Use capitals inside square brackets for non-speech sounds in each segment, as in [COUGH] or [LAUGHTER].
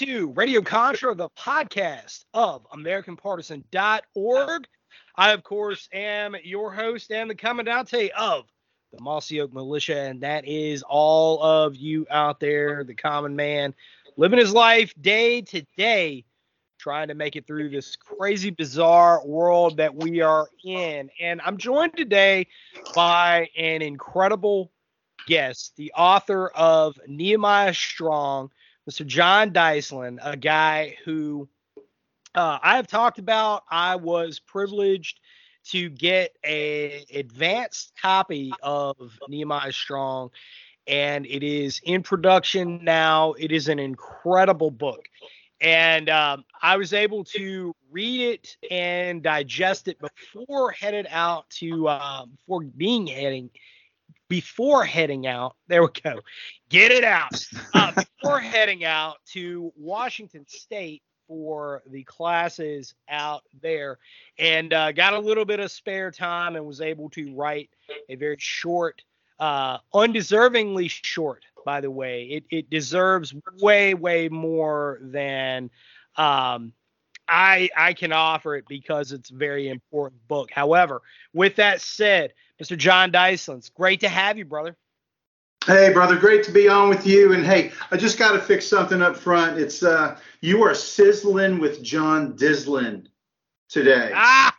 to Radio Contra, the podcast of AmericanPartisan.org. I, of course, am your host and the commandante of the Mossy Oak Militia, and that is all of you out there, the common man, living his life day to day, trying to make it through this crazy, bizarre world that we are in. And I'm joined today by an incredible guest, the author of Nehemiah Strong, Mr. John Dyson, a guy who uh, I have talked about. I was privileged to get a advanced copy of Nehemiah Strong, and it is in production now. It is an incredible book. And um, I was able to read it and digest it before headed out to uh, before being heading before heading out. [LAUGHS] There we go. Get it out. [LAUGHS] Uh, before heading out to Washington State for the classes out there, and uh, got a little bit of spare time and was able to write a very short, uh, undeservingly short, by the way. It, it deserves way, way more than. Um, I I can offer it because it's a very important book. However, with that said, Mr. John Dyson, it's great to have you, brother. Hey, brother, great to be on with you. And hey, I just got to fix something up front. It's uh, you are sizzling with John Dislin today. Ah,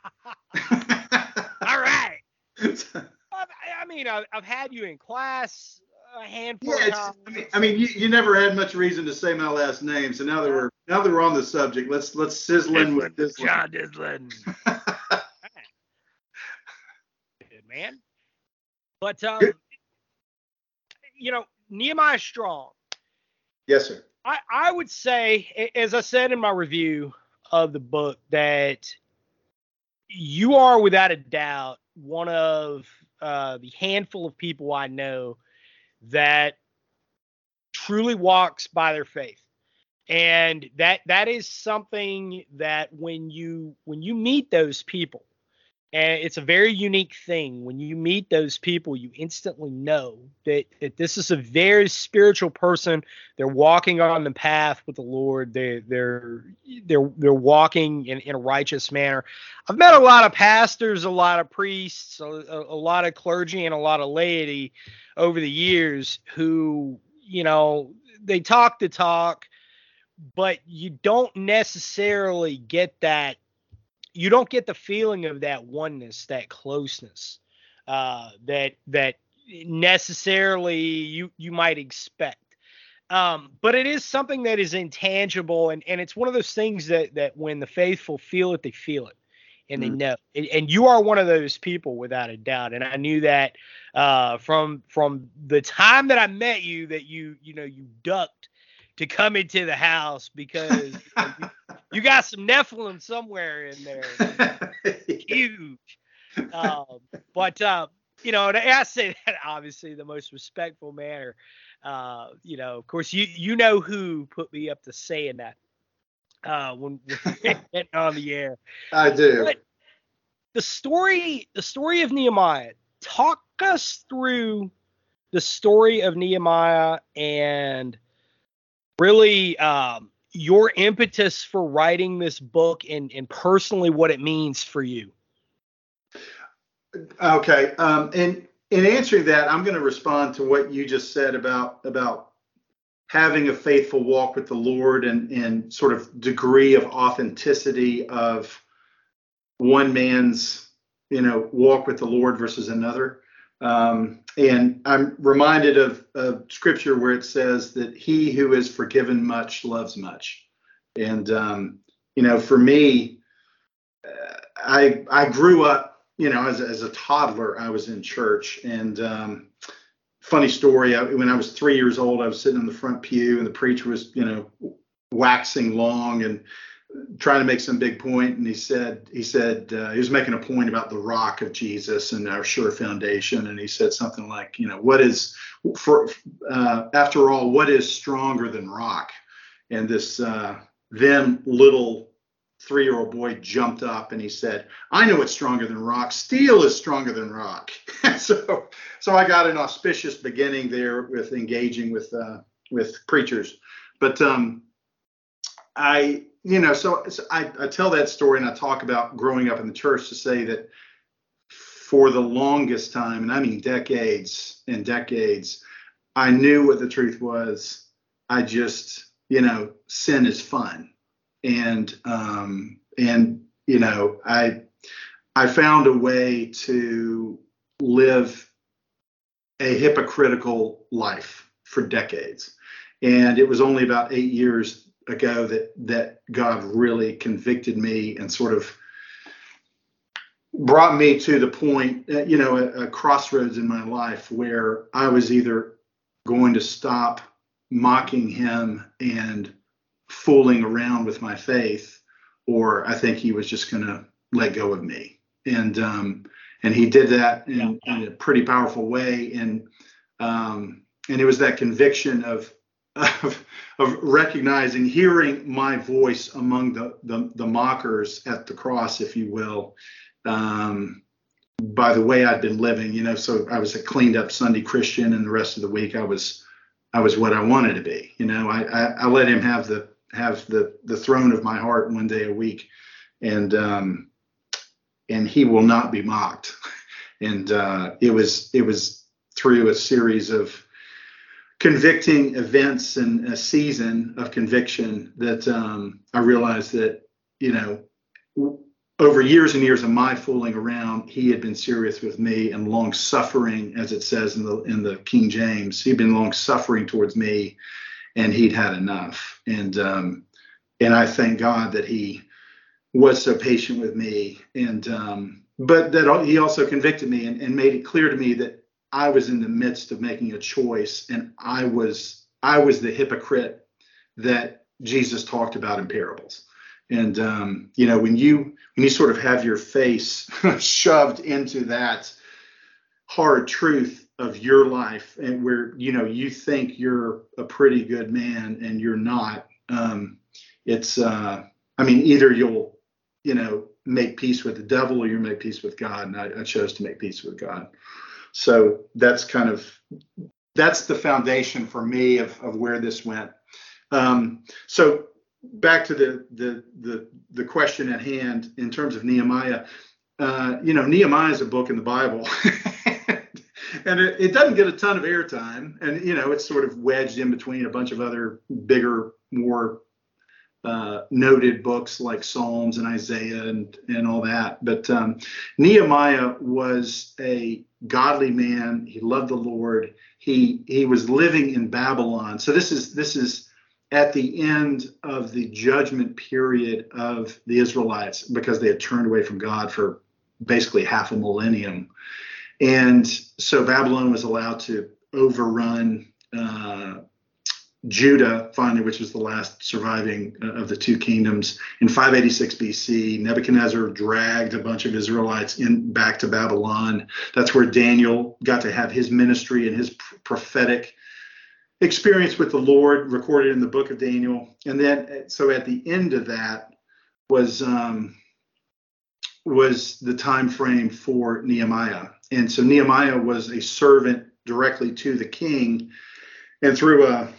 [LAUGHS] all right. [LAUGHS] I mean, I've, I've had you in class a handful yeah, of it's. I mean, I mean you, you never had much reason to say my last name, so now that we're now that we're on the subject, let's let's sizzle in with this. one. John Dislin. [LAUGHS] Good man. But um, Good. you know, Nehemiah Strong. yes, sir. I, I would say, as I said in my review of the book, that you are without a doubt one of uh, the handful of people I know that truly walks by their faith. And that that is something that when you when you meet those people, and it's a very unique thing. When you meet those people, you instantly know that, that this is a very spiritual person they're walking on the path with the Lord. They they're they're they're walking in, in a righteous manner. I've met a lot of pastors, a lot of priests, a, a, a lot of clergy, and a lot of laity over the years who you know they talk the talk, but you don't necessarily get that. You don't get the feeling of that oneness, that closeness, uh, that that necessarily you you might expect um, but it is something that is intangible and, and it's one of those things that that when the faithful feel it they feel it and they Mm. know and, and you are one of those people without a doubt and i knew that uh, from from the time that i met you that you you know you ducked to come into the house because you, know, you, [LAUGHS] you got some nephilim somewhere in there [LAUGHS] huge. Um, but uh, you know, and I say [LAUGHS] that obviously the most respectful manner. Uh, you know, of course, you you know who put me up to saying that uh, when when we [LAUGHS] went on the air. I do. But the story, the story of Nehemiah. Talk us through the story of Nehemiah and really um, your impetus for writing this book and and personally what it means for you. Okay. Um, and in answering that, I'm going to respond to what you just said about about having a faithful walk with the Lord and and sort of degree of authenticity of one man's you know walk with the Lord versus another. Um, and I'm reminded of, of scripture where it says that he who is forgiven much loves much. And um, you know, for me, uh, I I grew up you know, as, as a toddler, I was in church. And um, funny story, I, when I was three years old, I was sitting in the front pew and the preacher was, you know, waxing long and trying to make some big point and he said he said uh, he was making a point about the rock of jesus and our sure foundation and he said something like you know what is for uh, after all what is stronger than rock? And this uh, then little three-year-old boy jumped up and he said i know what's stronger than rock. Steel is stronger than rock. [LAUGHS] So so i got an auspicious beginning there with engaging with uh, with preachers. But um I, you know, so, so I, I tell that story and I talk about growing up in the church to say that for the longest time, and I mean decades and decades, I knew what the truth was. I just, you know, sin is fun, and um, and you know, I I found a way to live a hypocritical life for decades, and it was only about eight years ago that that God really convicted me and sort of brought me to the point, uh, you know, a, a crossroads in my life where I was either going to stop mocking Him and fooling around with my faith, or I think He was just going to let go of me. And um, and He did that in, in a pretty powerful way. And um, and it was that conviction of of, of recognizing, hearing my voice among the, the, the mockers at the cross, if you will, um, by the way I'd been living. You know, so I was a cleaned up Sunday Christian, and the rest of the week I was I was what I wanted to be. You know, I, I, I let him have the have the the throne of my heart one day a week, and um, and he will not be mocked. [LAUGHS] and uh, it was it was through a series of convicting events and a season of conviction that um, I realized that, you know, over years and years of my fooling around, he had been serious with me and long suffering, as it says in the in the King James. He'd been long suffering towards me, and he'd had enough. And um, and I thank God that he was so patient with me, and um, but that he also convicted me and, and made it clear to me that I was in the midst of making a choice, and I was I was the hypocrite that Jesus talked about in parables. And um, you know, when you when you sort of have your face [LAUGHS] shoved into that hard truth of your life, and where you know you think you're a pretty good man and you're not, um, it's uh, I mean, either you'll you know make peace with the devil or you make peace with God, and I, I chose to make peace with God. So that's kind of that's the foundation for me of, of where this went. Um, so back to the, the the the question at hand in terms of Nehemiah. Uh, you know, Nehemiah is a book in the Bible. [LAUGHS] and it, it, doesn't get a ton of airtime and you know it's sort of wedged in between a bunch of other bigger more uh, noted books like Psalms and Isaiah and and all that. But um, Nehemiah was a godly man. He loved the Lord. He he was living in Babylon. So this is this is at the end of the judgment period of the Israelites because they had turned away from God for basically half a millennium. And so Babylon was allowed to overrun uh, Judah, finally, which was the last surviving uh, of the two kingdoms, in 586 BC, Nebuchadnezzar dragged a bunch of Israelites in back to Babylon. That's where Daniel got to have his ministry and his prophetic experience with the Lord recorded in the book of Daniel. And then, so at the end of that was um, was the time frame for Nehemiah. And so Nehemiah was a servant directly to the king, and through a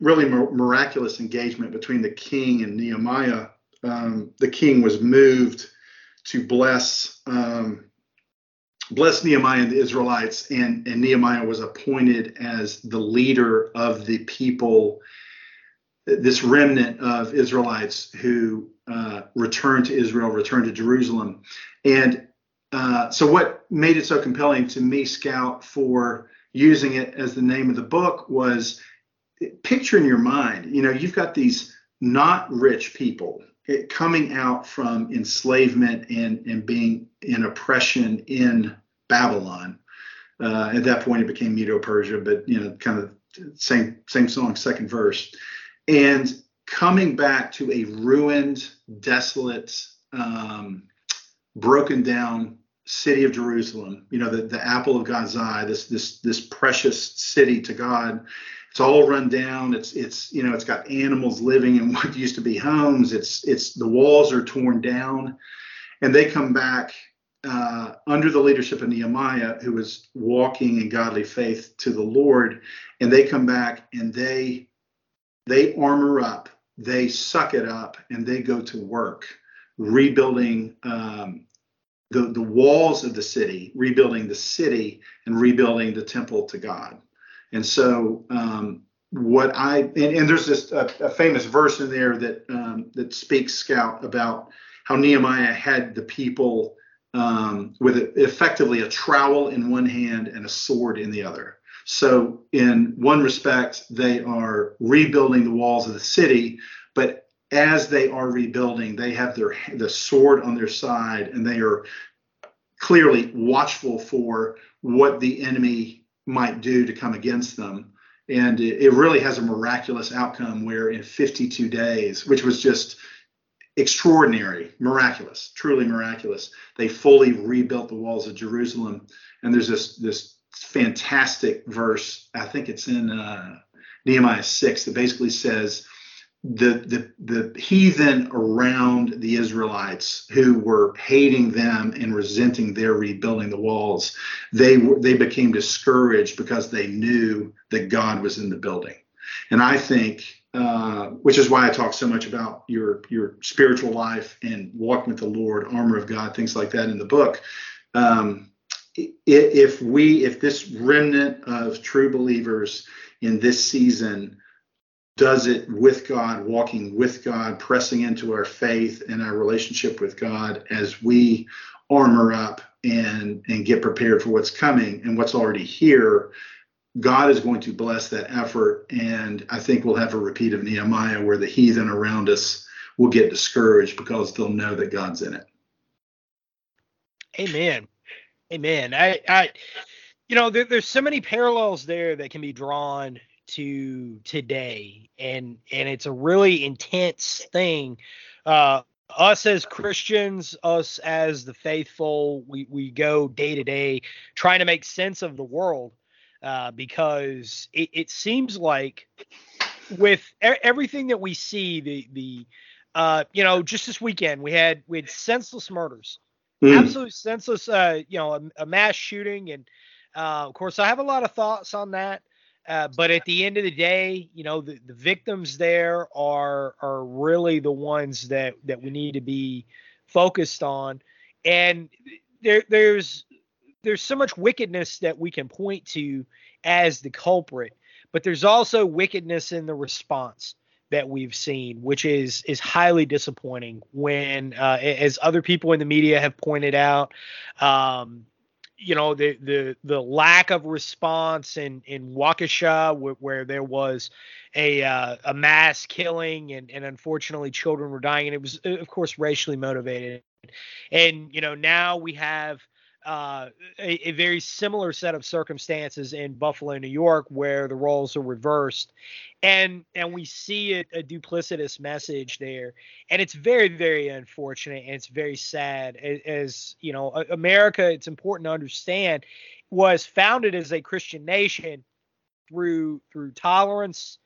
really miraculous engagement between the king and Nehemiah. Um, the king was moved to bless um, bless Nehemiah and the Israelites, and, and Nehemiah was appointed as the leader of the people, this remnant of Israelites who uh, returned to Israel, returned to Jerusalem. And uh, so, what made it so compelling to me, Scout, for using it as the name of the book was picture in your mind, you know, you've got these not rich people coming out from enslavement and and being in oppression in Babylon. Uh, at that point, it became Medo-Persia, but you know, kind of same same song, second verse, and coming back to a ruined, desolate, um, broken down city of Jerusalem. You know, the, the apple of God's eye, this this this precious city to God. It's all run down. It's it's you know it's got animals living in what used to be homes. It's it's the walls are torn down, and they come back uh, under the leadership of Nehemiah, who was walking in godly faith to the Lord, and they come back and they they armor up, they suck it up, and they go to work rebuilding um, the the walls of the city, rebuilding the city, and rebuilding the temple to God. And so um, what I and, and there's this a, a, famous verse in there that um, that speaks Scout about how Nehemiah had the people um, with effectively a trowel in one hand and a sword in the other. So, in one respect, they are rebuilding the walls of the city, but as they are rebuilding, they have their the sword on their side, and they are clearly watchful for what the enemy might do to come against them. And it, it really has a miraculous outcome where in 52 days, which was just extraordinary, miraculous, truly miraculous. They fully rebuilt the walls of Jerusalem. And there's this this fantastic verse. I think it's in uh, Nehemiah six that basically says the the the heathen around the Israelites who were hating them and resenting their rebuilding the walls. They they became discouraged because they knew that God was in the building. And I think uh, which is why I talk so much about your your spiritual life and walking with the Lord, armor of God, things like that in the book. Um, if we, if this remnant of true believers in this season does it with God, walking with God, pressing into our faith and our relationship with God as we armor up and and get prepared for what's coming and what's already here God is going to bless that effort. And I think we'll have a repeat of Nehemiah where the heathen around us will get discouraged because they'll know that God's in it. Amen. Amen. I, I you know, there, there's so many parallels there that can be drawn to today, and and it's a really intense thing. Uh, us as Christians, us as the faithful, we we go day to day trying to make sense of the world uh, because it, it, seems like with everything that we see, the the uh, you know, just this weekend we had we had senseless murders, mm. absolute senseless, uh, you know, a, a mass shooting, and uh, of course I have a lot of thoughts on that. Uh, but at the end of the day, you know, the, the victims there are are really the ones that that we need to be focused on. And there there's there's so much wickedness that we can point to as the culprit, but there's also wickedness in the response that we've seen, which is is highly disappointing. When, uh, as other people in the media have pointed out, um, you know the the the lack of response in in Waukesha, where, where there was a uh, a mass killing and and unfortunately children were dying, and it was of course racially motivated. And you know now we have uh, a, a, very similar set of circumstances in Buffalo, New York, where the roles are reversed, and and we see it, a duplicitous message there, and it's very very unfortunate and it's very sad. As, as you know, America, it's important to understand, was founded as a Christian nation through through tolerance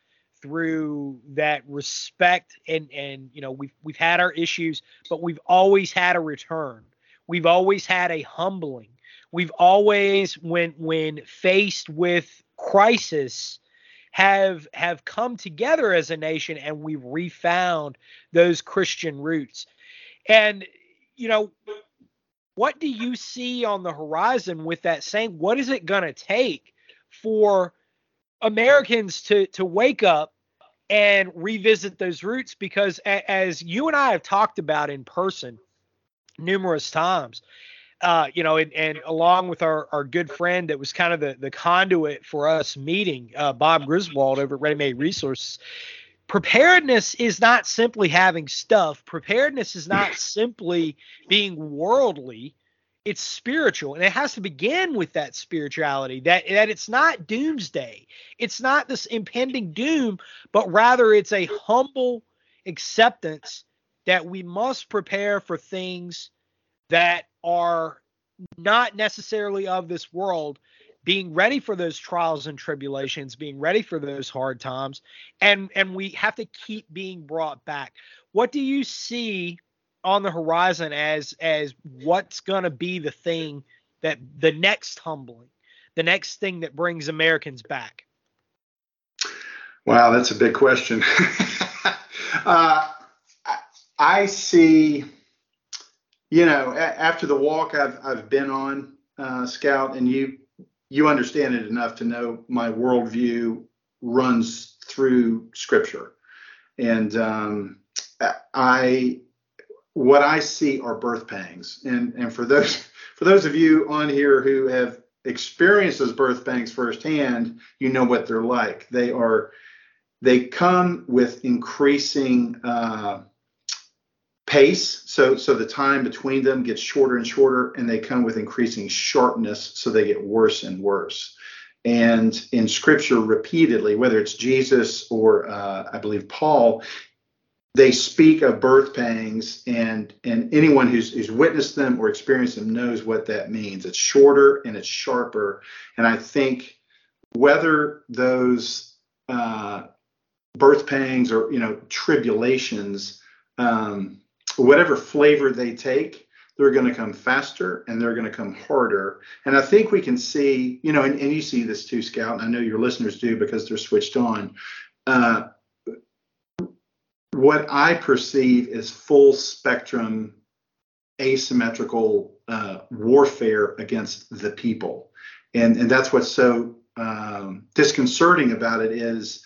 through that respect and and you know we've we've had our issues but we've always had a return We've always had a humbling. We've always, when when faced with crisis, have have come together as a nation and we've refound those Christian roots. And you know, what do you see on the horizon with that saying? What is it going to take for Americans to to wake up and revisit those roots? Because a, as you and I have talked about in person, numerous times. Uh, you know, and, and along with our, our good friend that was kind of the, the conduit for us meeting, uh, Bob Griswold over at Ready Made Resources, preparedness is not simply having stuff. Preparedness is not [CLEARS THROAT] simply being worldly. It's spiritual, and it has to begin with that spirituality. That that it's not doomsday. It's not this impending doom, but rather it's a humble acceptance that we must prepare for things that are not necessarily of this world, being ready for those trials and tribulations, being ready for those hard times, and and we have to keep being brought back. What do you see on the horizon as as what's going to be the thing that the next humbling, the next thing that brings Americans back? Wow, that's a big question. [LAUGHS] uh, I see, you know, after the walk I've I've been on, uh, Scout, and you you understand it enough to know my worldview runs through Scripture, and um, I what I see are birth pangs, and and for those [LAUGHS] for those of you on here who have experienced those birth pangs firsthand, you know what they're like. They are they come with increasing uh, pace. So, so the time between them gets shorter and shorter, and they come with increasing sharpness. So they get worse and worse. And in Scripture, repeatedly, whether it's Jesus or uh, I believe Paul, they speak of birth pangs, and and anyone who's who's witnessed them or experienced them knows what that means. It's shorter and it's sharper. And I think whether those uh, birth pangs or you know tribulations um, whatever flavor they take, they're going to come faster and they're going to come harder. And I think we can see, you know, and, and you see this too, Scout, and I know your listeners do because they're switched on. Uh, what I perceive is full spectrum asymmetrical uh, warfare against the people. And, and that's what's so um, disconcerting about it is,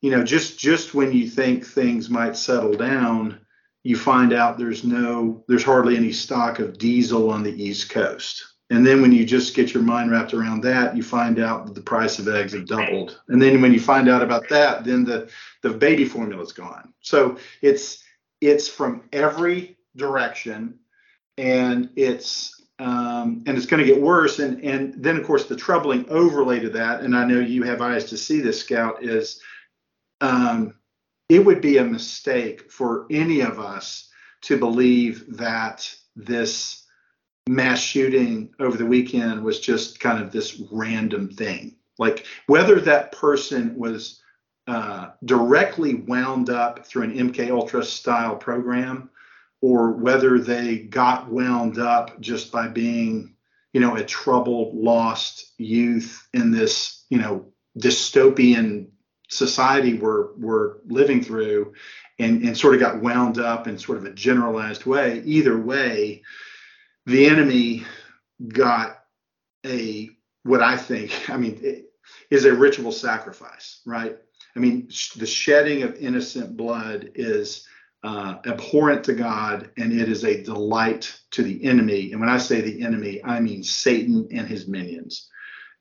you know, just just when you think things might settle down, you find out there's no there's hardly any stock of diesel on the east coast. And then when you just get your mind wrapped around that you find out that the price of eggs have doubled. And then when you find out about that then the the baby formula is gone. So it's it's from every direction and it's um, and it's going to get worse. And and then of course the troubling overlay to that and i know you have eyes to see this scout is um, it would be a mistake for any of us to believe that this mass shooting over the weekend was just kind of this random thing. Like whether that person was uh, directly wound up through an MK Ultra style program, or whether they got wound up just by being, you know, a troubled, lost youth in this, you know, dystopian society we're we're living through and, and sort of got wound up in sort of a generalized way. Either way, the enemy got a what I think, I mean, is a ritual sacrifice, right? I mean, the shedding of innocent blood is uh, abhorrent to God, and it is a delight to the enemy. And when I say the enemy, I mean Satan and his minions.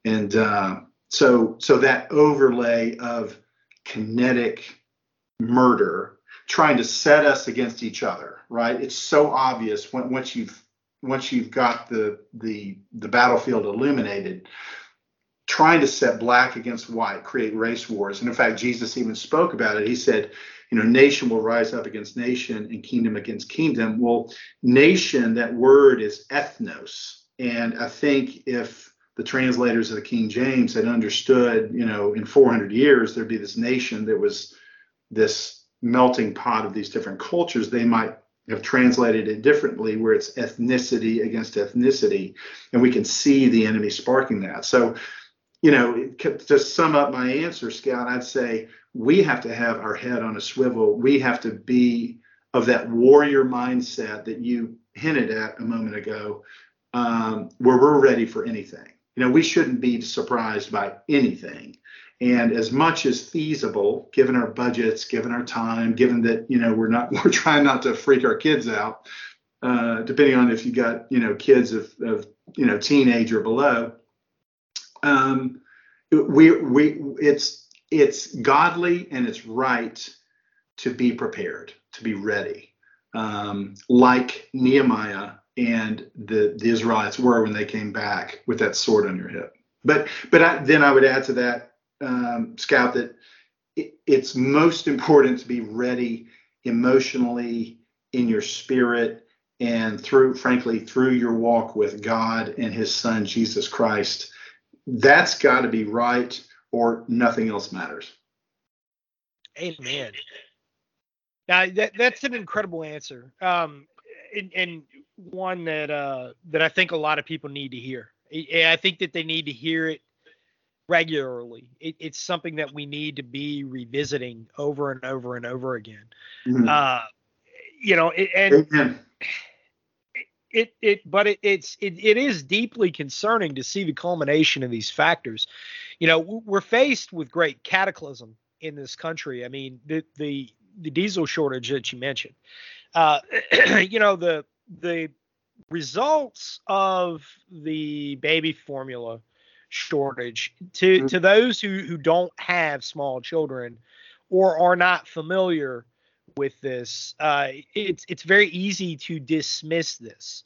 And uh, so so that overlay of kinetic murder trying to set us against each other right? It's so obvious when, once you've once you've got the the the battlefield illuminated trying to set black against white create race wars. And in fact jesus even spoke about it. He said you know nation will rise up against nation and kingdom against kingdom. Well nation that word is ethnos. And i think if the translators of the King James had understood, you know, in 400 years there'd be this nation that was this melting pot of these different cultures, they might have translated it differently, where it's ethnicity against ethnicity, and we can see the enemy sparking that. So, you know, to sum up my answer, Scout, I'd say we have to have our head on a swivel. We have to be of that warrior mindset that you hinted at a moment ago, um, where we're ready for anything you know, we shouldn't be surprised by anything. And as much as feasible, given our budgets, given our time, given that you know we're not [LAUGHS] we're trying not to freak our kids out, uh, depending on if you got you know kids of, of you know teenage or below. Um, we we it's it's godly and it's right to be prepared, to be ready, um, like Nehemiah and the, the Israelites were when they came back with that sword on your hip. But but I, then I would add to that, um, Scout, that it, it's most important to be ready emotionally in your spirit and through frankly through your walk with God and his son Jesus Christ. That's got to be right or nothing else matters. Amen. Now that that's an incredible answer. Um and, and one that uh that I think a lot of people need to hear I think that they need to hear it regularly. It, it's something that we need to be revisiting over and over and over again. Mm-hmm. Uh, you know, it, and it, it, but it, it's, it, it is deeply concerning to see the culmination of these factors. You know, we're faced with great cataclysm in this country. I mean, the, the, the diesel shortage that you mentioned, uh, [CLEARS THROAT] you know, the, the results of the baby formula shortage to, mm-hmm. to those who, who don't have small children or are not familiar with this, uh, it's it's very easy to dismiss this,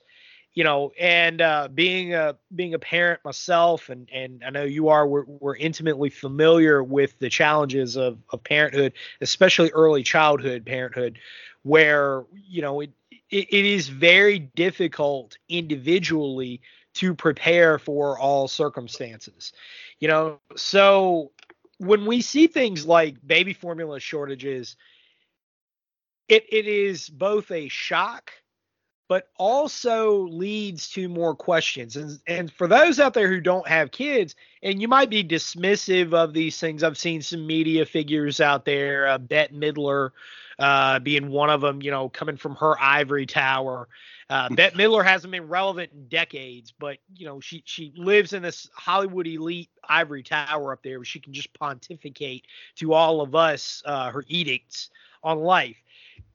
you know. And uh, being a being a parent myself, and and I know you are, we're, we're intimately familiar with the challenges of of parenthood, especially early childhood parenthood, where you know it, it, it is very difficult individually to prepare for all circumstances. You know, so when we see things like baby formula shortages, it, it is both a shock but also leads to more questions. And, and for those out there who don't have kids, and you might be dismissive of these things, I've seen some media figures out there, uh, Bette Midler uh, being one of them, you know, coming from her ivory tower. Uh, [LAUGHS] Bette Midler hasn't been relevant in decades, but you know she she lives in this Hollywood elite ivory tower up there where she can just pontificate to all of us uh, her edicts on life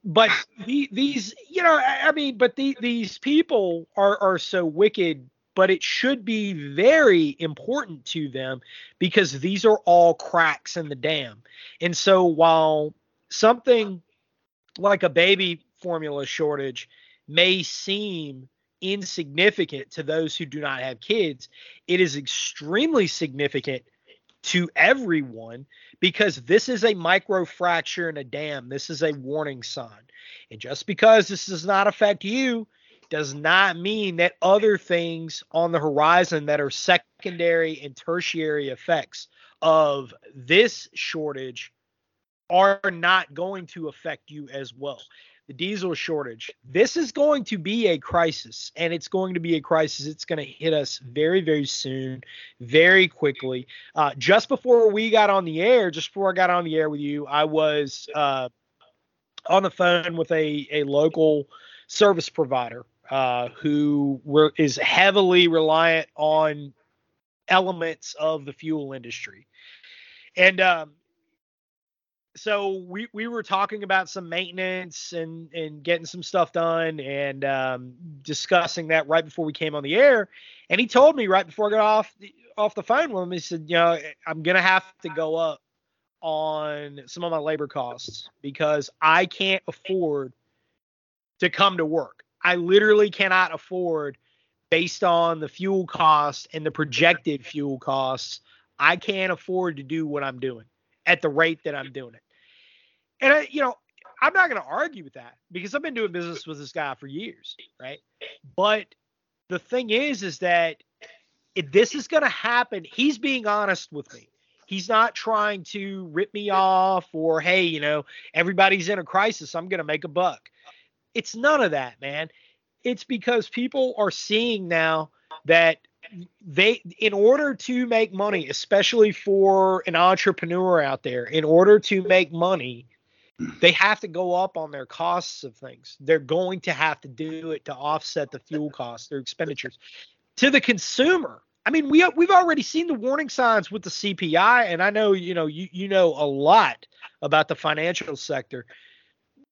but the, these, you know, I, I mean, but the, these people are are so wicked. But it should be very important to them because these are all cracks in the dam. And so while something like a baby formula shortage may seem insignificant to those who do not have kids, it is extremely significant to everyone because this is a micro fracture in a dam. This is a warning sign. And just because this does not affect you does not mean that other things on the horizon that are secondary and tertiary effects of this shortage are not going to affect you as well the diesel shortage. This is going to be a crisis, and it's going to be a crisis. It's going to hit us very, very soon, very quickly. Uh, just before we got on the air, just before I got on the air with you, I was uh, on the phone with a, a local service provider uh, who were, is heavily reliant on elements of the fuel industry. And um, so we we were talking about some maintenance and and getting some stuff done and um, discussing that right before we came on the air. And he told me right before I got off the, off the phone with him he said you know I'm gonna have to go up on some of my labor costs because I can't afford to come to work. I literally cannot afford based on the fuel costs and the projected fuel costs I can't afford to do what I'm doing at the rate that I'm doing it and I, you know, I'm not going to argue with that because I've been doing business with this guy for years, right? But the thing is, is that this is going to happen, he's being honest with me. He's not trying to rip me off or, hey, you know, everybody's in a crisis. I'm going to make a buck. It's none of that, man. It's because people are seeing now that they in order to make money especially for an entrepreneur out there in order to make money they have to go up on their costs of things. They're going to have to do it to offset the fuel costs, their expenditures. To the consumer, I mean, we we've already seen the warning signs with the CPI, and I know you know you you know a lot about the financial sector.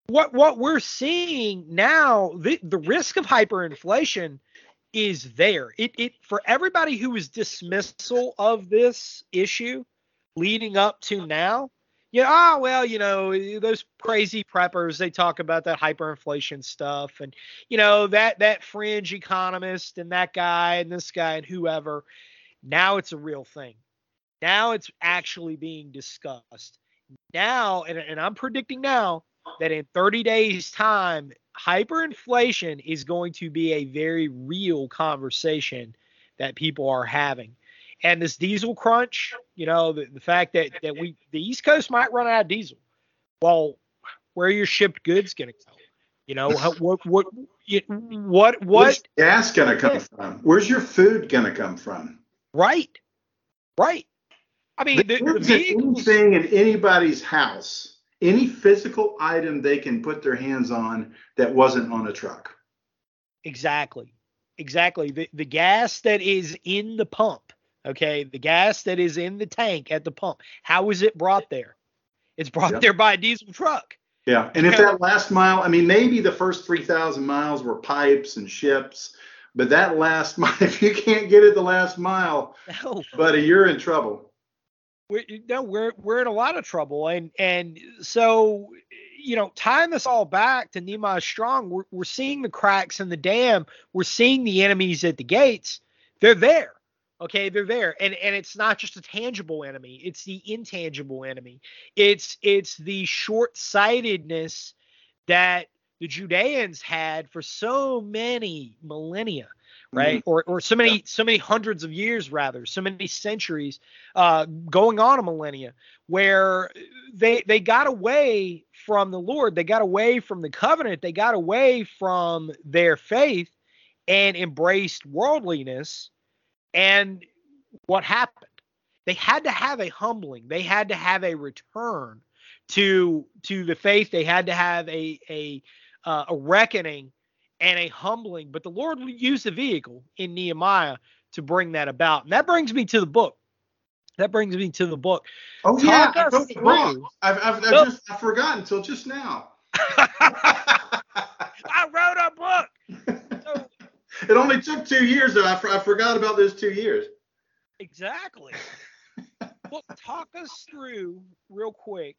What what we're seeing now, the the risk of hyperinflation is there. It it for everybody who is dismissal of this issue leading up to now yeah, oh well, you know, eh, those crazy preppers, they talk about that hyperinflation stuff and you know, that that fringe economist and that guy and this guy and whoever. Now it's a real thing. Now it's actually being discussed. Now, and, and I'm predicting now that in 30 days' time, hyperinflation is going to be a very real conversation that people are having and this diesel crunch, you know, the, the fact that that we the East Coast might run out of diesel. Well, where are your shipped goods going to go? You know, how, what what what what Where's gas going to come from? Where's your food going to come from? Right, right. I mean, the, the vehicles, anything in anybody's house, any physical item they can put their hands on that wasn't on a truck. Exactly, exactly. The the gas that is in the pump Okay, the gas that is in the tank at the pump, how is it brought there? It's brought yep. there by a diesel truck. Yeah, and if that last mile, I mean, maybe the first 3,000 miles were pipes and ships, but that last [LAUGHS] mile, if you can't get it the last mile, no. buddy, you're in trouble. We're, no, we're we're in a lot of trouble, and and so you know, tying this all back to Nehemiah Strong, we're we're seeing the cracks in the dam, we're seeing the enemies at the gates. They're there. Okay, they're there. And and it's not just a tangible enemy, it's the intangible enemy. It's it's the short-sightedness that the Judeans had for so many millennia, right? Mm-hmm. Or or so many yeah. so many hundreds of years rather, so many centuries uh going on a millennia where they they got away from the Lord, they got away from the covenant, they got away from their faith and embraced worldliness and what happened? They had to have a humbling. They had to have a return to to the faith. They had to have a a uh, a reckoning and a humbling. But the Lord used the vehicle in Nehemiah to bring that about. And that brings me to the book. That brings me to the book. Oh Talk yeah, I I've, I've, I've just I forgot until just now. [LAUGHS] I wrote a book. So, it only took two years, though. I, I forgot about those two years. Exactly. [LAUGHS] well, talk us through real quick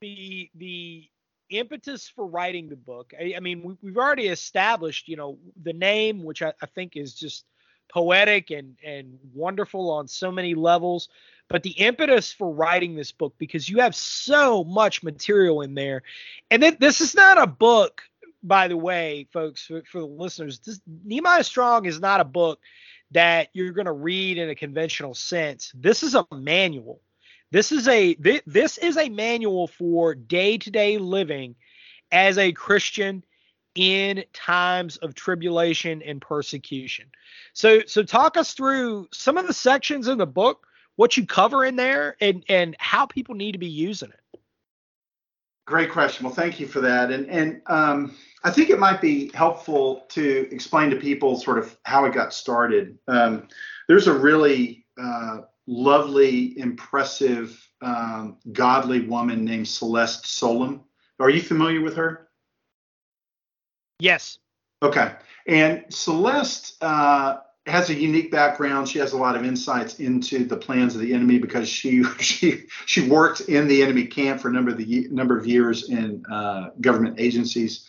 the the impetus for writing the book. I, I mean, we, have already established, you know, the name, which I, I think is just poetic and and wonderful on so many levels. But the impetus for writing this book, because you have so much material in there, and then this is not a book by the way, folks, for, for the listeners, this, Nehemiah Strong is not a book that you're going to read in a conventional sense. This is a manual. This is a this is a manual for day-to-day living as a Christian in times of tribulation and persecution. So so talk us through some of the sections in the book, what you cover in there and and how people need to be using it. Great question. Well, thank you for that. And and um, I think it might be helpful to explain to people sort of how it got started. Um, there's a really uh, lovely, impressive, um, godly woman named Celeste Solum. Are you familiar with her? Yes. Okay. And Celeste uh, has a unique background. She has a lot of insights into the plans of the enemy because she [LAUGHS] she she worked in the enemy camp for a number of the number of years in uh, government agencies,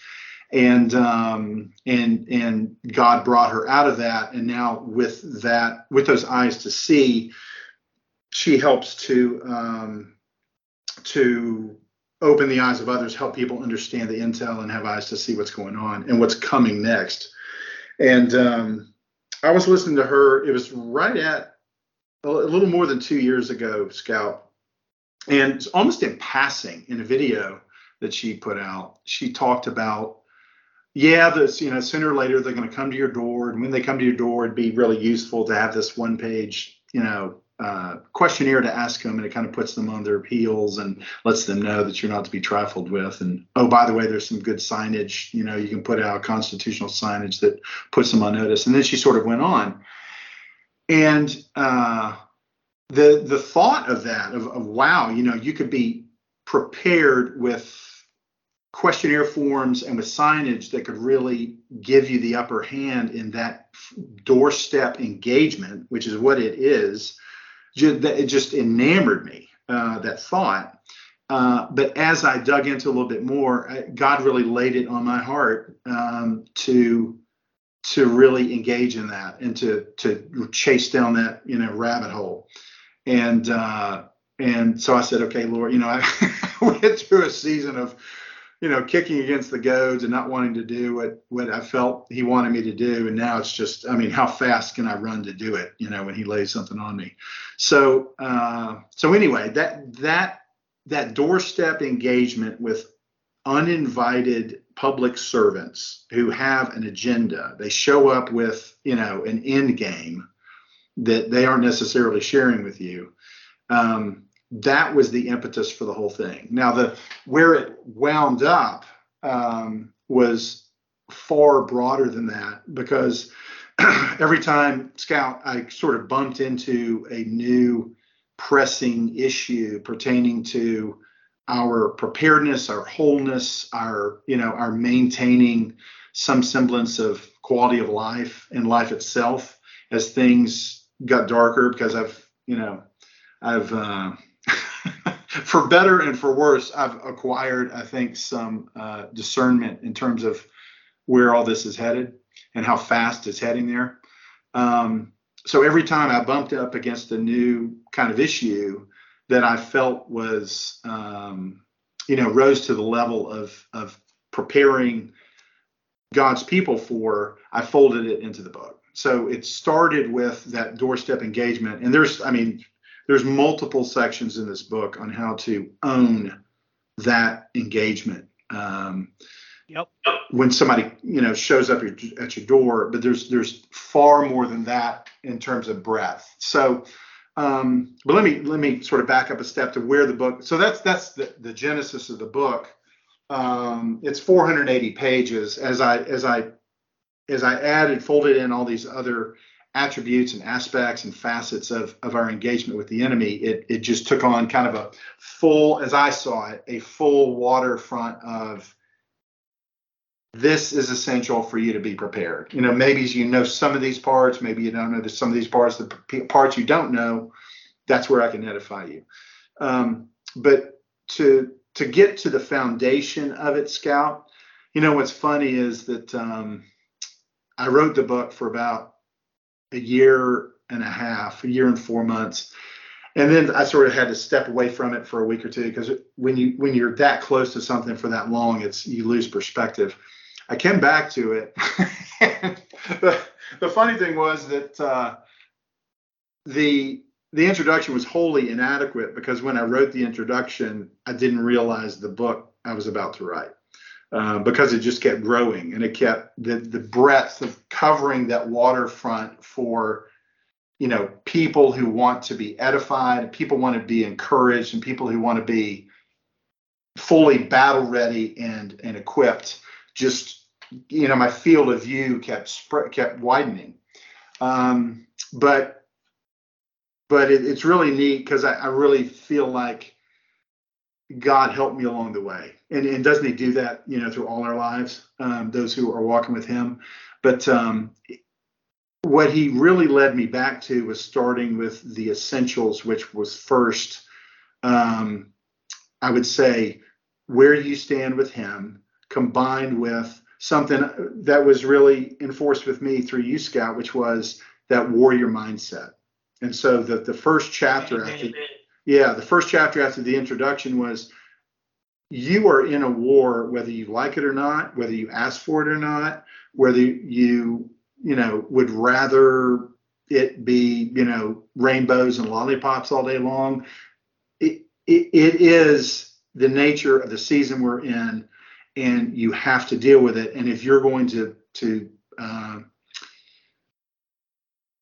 and um, and and God brought her out of that, and now with that with those eyes to see, she helps to um, to open the eyes of others, help people understand the intel, and have eyes to see what's going on and what's coming next, and um, I was listening to her. It was right at a little more than two years ago, Scout, and almost in passing in a video that she put out, she talked about, yeah, this you know sooner or later they're going to come to your door, and when they come to your door, it'd be really useful to have this one page, you know, uh, questionnaire to ask them, and it kind of puts them on their heels and lets them know that you're not to be trifled with. And oh, by the way, there's some good signage. You know, you can put out constitutional signage that puts them on notice. And then she sort of went on, and uh, the the thought of that of, of wow, you know, you could be prepared with questionnaire forms and with signage that could really give you the upper hand in that doorstep engagement, which is what it is just, it just enamored me uh, that thought uh, but as I dug into a little bit more, God really laid it on my heart um, to to really engage in that and to to chase down that you know rabbit hole. And uh, and so I said, okay, Lord, you know, [LAUGHS] I went through a season of you know, kicking against the goads and not wanting to do what what I felt he wanted me to do. And now it's just, I mean, how fast can I run to do it? You know, when he lays something on me. So uh, so anyway, that that that doorstep engagement with uninvited public servants who have an agenda. They show up with you know an end game that they aren't necessarily sharing with you. Um, that was the impetus for the whole thing. Now, the where it wound up um, was far broader than that because [CLEARS THROAT] every time Scout, I sort of bumped into a new pressing issue pertaining to our preparedness, our wholeness, our you know our maintaining some semblance of quality of life and life itself as things got darker because I've you know I've uh, [LAUGHS] for better and for worse, I've acquired, I think, some uh, discernment in terms of where all this is headed and how fast it's heading there. Um, so every time I bumped up against a new kind of issue that I felt was, um, you know, rose to the level of of preparing God's people for, I folded it into the book. So it started with that doorstep engagement, and there's, I mean, there's multiple sections in this book on how to own that engagement. Um, yep. When somebody you know shows up at your door, but there's there's far more than that in terms of breadth. So, um, but let me let me sort of back up a step to where the book. So that's that's the, the genesis of the book. Um, it's 480 pages. As I as I as I added, folded in all these other attributes and aspects and facets of, of our engagement with the enemy, it, it just took on kind of a full, as I saw it, a full waterfront of this is essential for you to be prepared. You know, maybe you know some of these parts, maybe you don't know some of these parts, the parts you don't know, that's where I can edify you. Um, but to to get to the foundation of it, Scout, you know what's funny is that um, I wrote the book for about a year and a half, a year and four months. And then I sort of had to step away from it for a week or two because when you when you're that close to something for that long, it's you lose perspective. I came back to it. [LAUGHS] the, the funny thing was that uh, the the introduction was wholly inadequate because when I wrote the introduction, I didn't realize the book I was about to write. Uh, because it just kept growing and it kept the the breadth of covering that waterfront for you know people who want to be edified, people want to be encouraged, and people who want to be fully battle ready and and equipped. Just you know, my field of view kept spread, kept widening. Um, but but it, it's really neat because I, I really feel like God helped me along the way. And, and doesn't he do that, you know, through all our lives, um, those who are walking with him. But um, what he really led me back to was starting with the essentials, which was first, um, I would say, where you stand with him, combined with something that was really enforced with me through you Scout, which was that warrior mindset. And so the, the first chapter, think, yeah, the first chapter after the introduction was you are in a war whether you like it or not, whether you ask for it or not, whether you, you know, would rather it be, you know, rainbows and lollipops all day long. It, it, it is the nature of the season we're in, and you have to deal with it. And if you're going to to uh,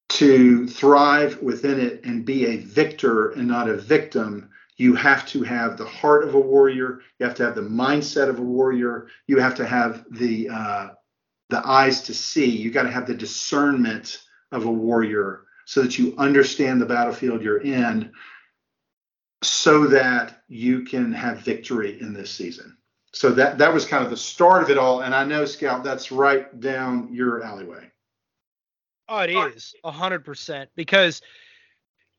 to thrive within it and be a victor and not a victim, you have to have the heart of a warrior. You have to have the mindset of a warrior. You have to have the uh, the eyes to see. You got to have the discernment of a warrior so that you understand the battlefield you're in, so that you can have victory in this season. So that that was kind of the start of it all. And I know, Scout, that's right down your alleyway. Oh, it is a hundred percent because,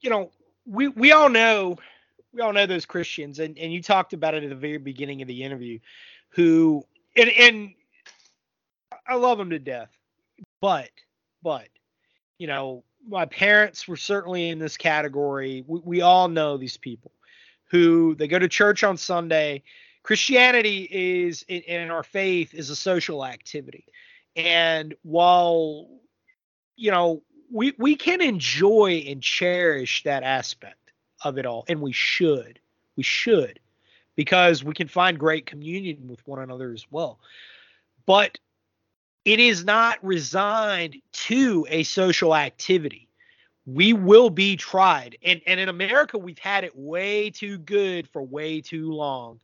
you know, we we all know we all know those Christians, and and you talked about it at the very beginning of the interview, who and and I love them to death, but but you know my parents were certainly in this category. We, we all know these people who they go to church on Sunday. Christianity is in our faith is a social activity. And while you know we we can enjoy and cherish that aspect of it all and we should. We should because we can find great communion with one another as well. But it is not resigned to a social activity. We will be tried. And, and in America, we've had it way too good for way too long.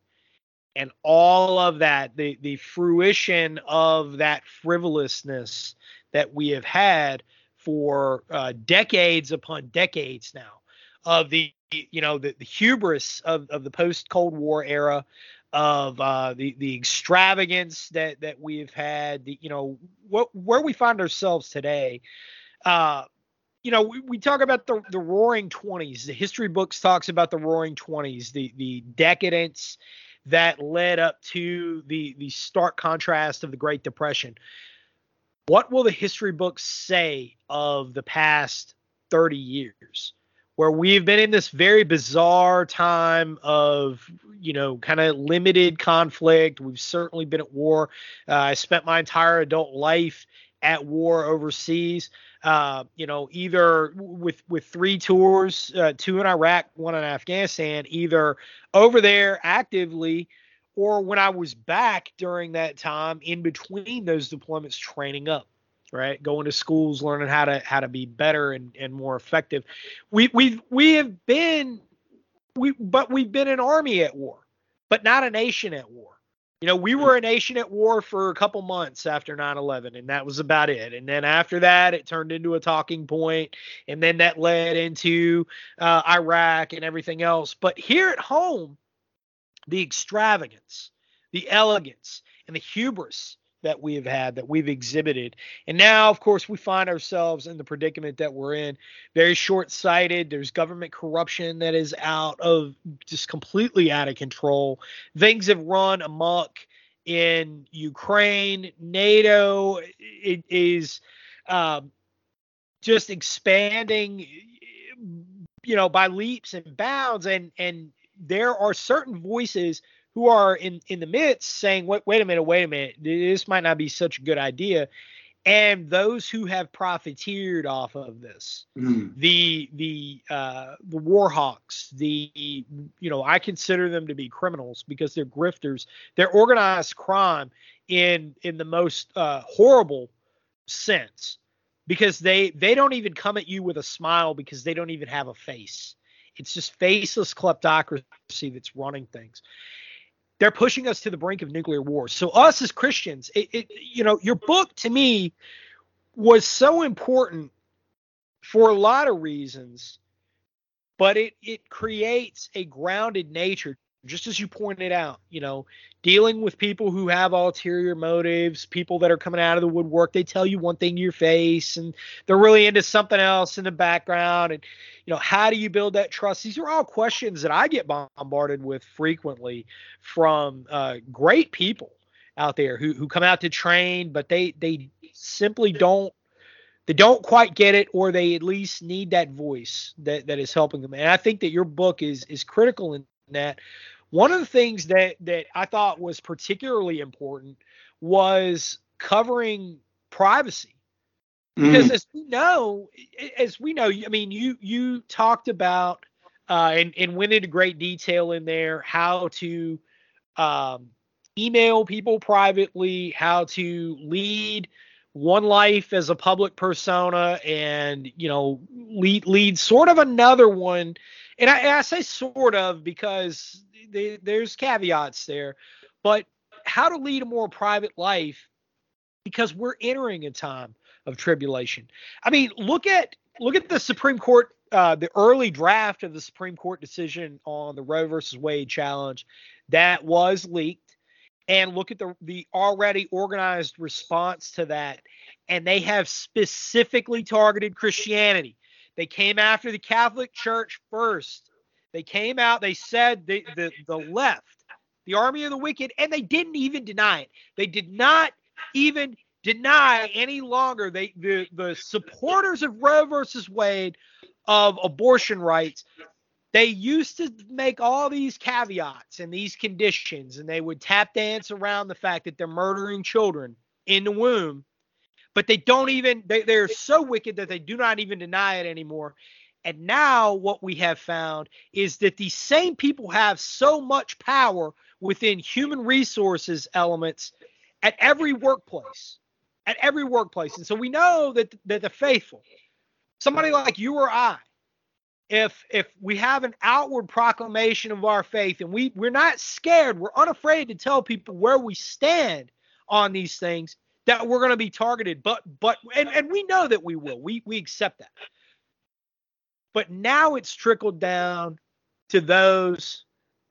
And all of that, the, the fruition of that frivolousness that we have had for uh, decades upon decades now of the you know the, the hubris of, of the post Cold War era of uh, the the extravagance that that we've had, the, you know, what where we find ourselves today. Uh, you know, we, we talk about the the Roaring Twenties. The history books talks about the Roaring Twenties, the the decadence that led up to the the stark contrast of the Great Depression. What will the history books say of the past 30 years? Where we've been in this very bizarre time of you know kind of limited conflict. We've certainly been at war. Uh, i spent my entire adult life at war overseas. Uh, you know either with with three tours uh, two in iraq one in afghanistan either over there actively or when i was back during that time in between those deployments training up right? Going to schools, learning how to how to be better and, and more effective. We we we have been we but we've been an army at war, but not a nation at war. You know, we were a nation at war for a couple months after 9/11 and that was about it. And then after that it turned into a talking point and then that led into uh, Iraq and everything else. But here at home, the extravagance, the elegance, and the hubris that we have had, that we've exhibited. And now, of course, we find ourselves in the predicament that we're in. Very short sighted. There's government corruption that is out of just completely out of control. Things have run amok in Ukraine. NATO it is um, just expanding, you know, by leaps and bounds. And and there are certain voices who are in in the midst saying, wait, wait a minute, wait a minute, this might not be such a good idea. And those who have profiteered off of this, mm. the the uh, the warhawks, the you know, I consider them to be criminals because they're grifters. They're organized crime in in the most uh, horrible sense because they they don't even come at you with a smile because they don't even have a face. It's just faceless kleptocracy that's running things they're pushing us to the brink of nuclear war. So us as Christians, it, it, you know, your book to me was so important for a lot of reasons, but it it creates a grounded nature just as you pointed out, you know, dealing with people who have ulterior motives, people that are coming out of the woodwork, they tell you one thing to your face and they're really into something else in the background. And, you know, how do you build that trust? These are all questions that I get bombarded with frequently from uh, great people out there who, who come out to train, but they, they simply don't they don't quite get it or they at least need that voice that, that is helping them and i think that your book is is critical in that one of the things that that I thought was particularly important was covering privacy. Because mm. as we know, as we know, I mean, you you talked about uh, and and went into great detail in there how to um, email people privately, how to lead one life as a public persona, and you know lead lead sort of another one. And I, I say sort of because they, there's caveats there, but how to lead a more private life because we're entering a time of tribulation. I mean, look at look at the Supreme Court, uh, the early draft of the Supreme Court decision on the Roe versus Wade challenge that was leaked, and look at the the already organized response to that, and they have specifically targeted Christianity. They came after the Catholic Church first They came out, they said the, the, the left, the army of the wicked, and they didn't even deny it. They did not even deny any longer. They the the supporters of Roe versus Wade of abortion rights, they used to make all these caveats and these conditions, and they would tap dance around the fact that they're murdering children in the womb, but they don't even they, they're so wicked that they do not even deny it anymore. And now what we have found is that these same people have so much power within human resources elements at every workplace. At every workplace. And so we know that that the faithful, somebody like you or I, if if we have an outward proclamation of our faith and we we're not scared, we're unafraid to tell people where we stand on these things, that we're going to be targeted. But but and and we know that we will. We we accept that. But now it's trickled down to those